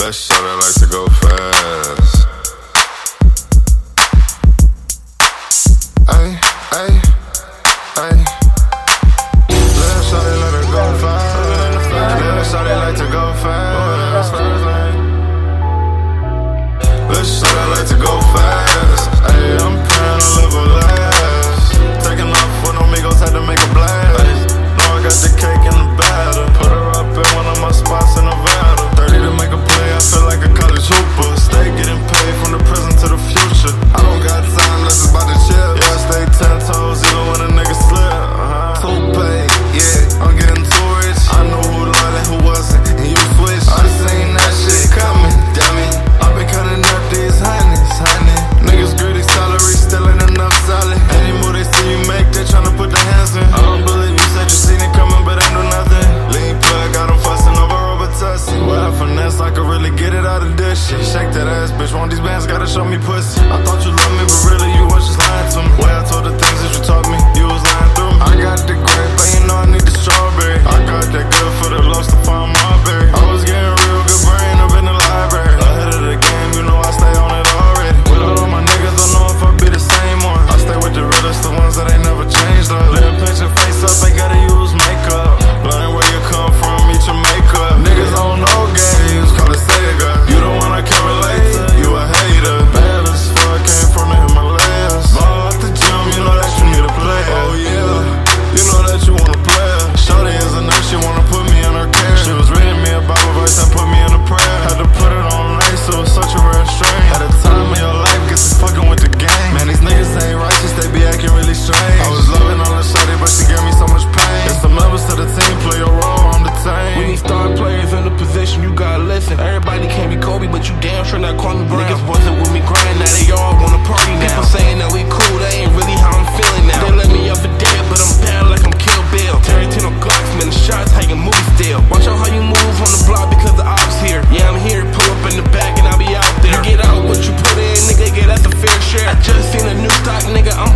That shit I like to go fast. Ay, ay, ay. shit. Shake that ass, bitch. Want these bands, gotta show me pussy. I thought you loved me, but really you was just lying to me. Well, players in the position, you gotta listen. Everybody can't be Kobe, but you damn sure not Kwame Brown. Niggas wasn't with me grind, now they all wanna party now. People saying that we cool, that ain't really how I'm feeling now. They let me up for dead, but I'm down like I'm Kill Bill. Tarantino Glocks, man, the shots, how you move still. Watch out how you move on the block because the ops here. Yeah, I'm here, pull up in the back and I'll be out there. You get out what you put in, nigga, get that's a fair share. I just seen a new stock, nigga, I'm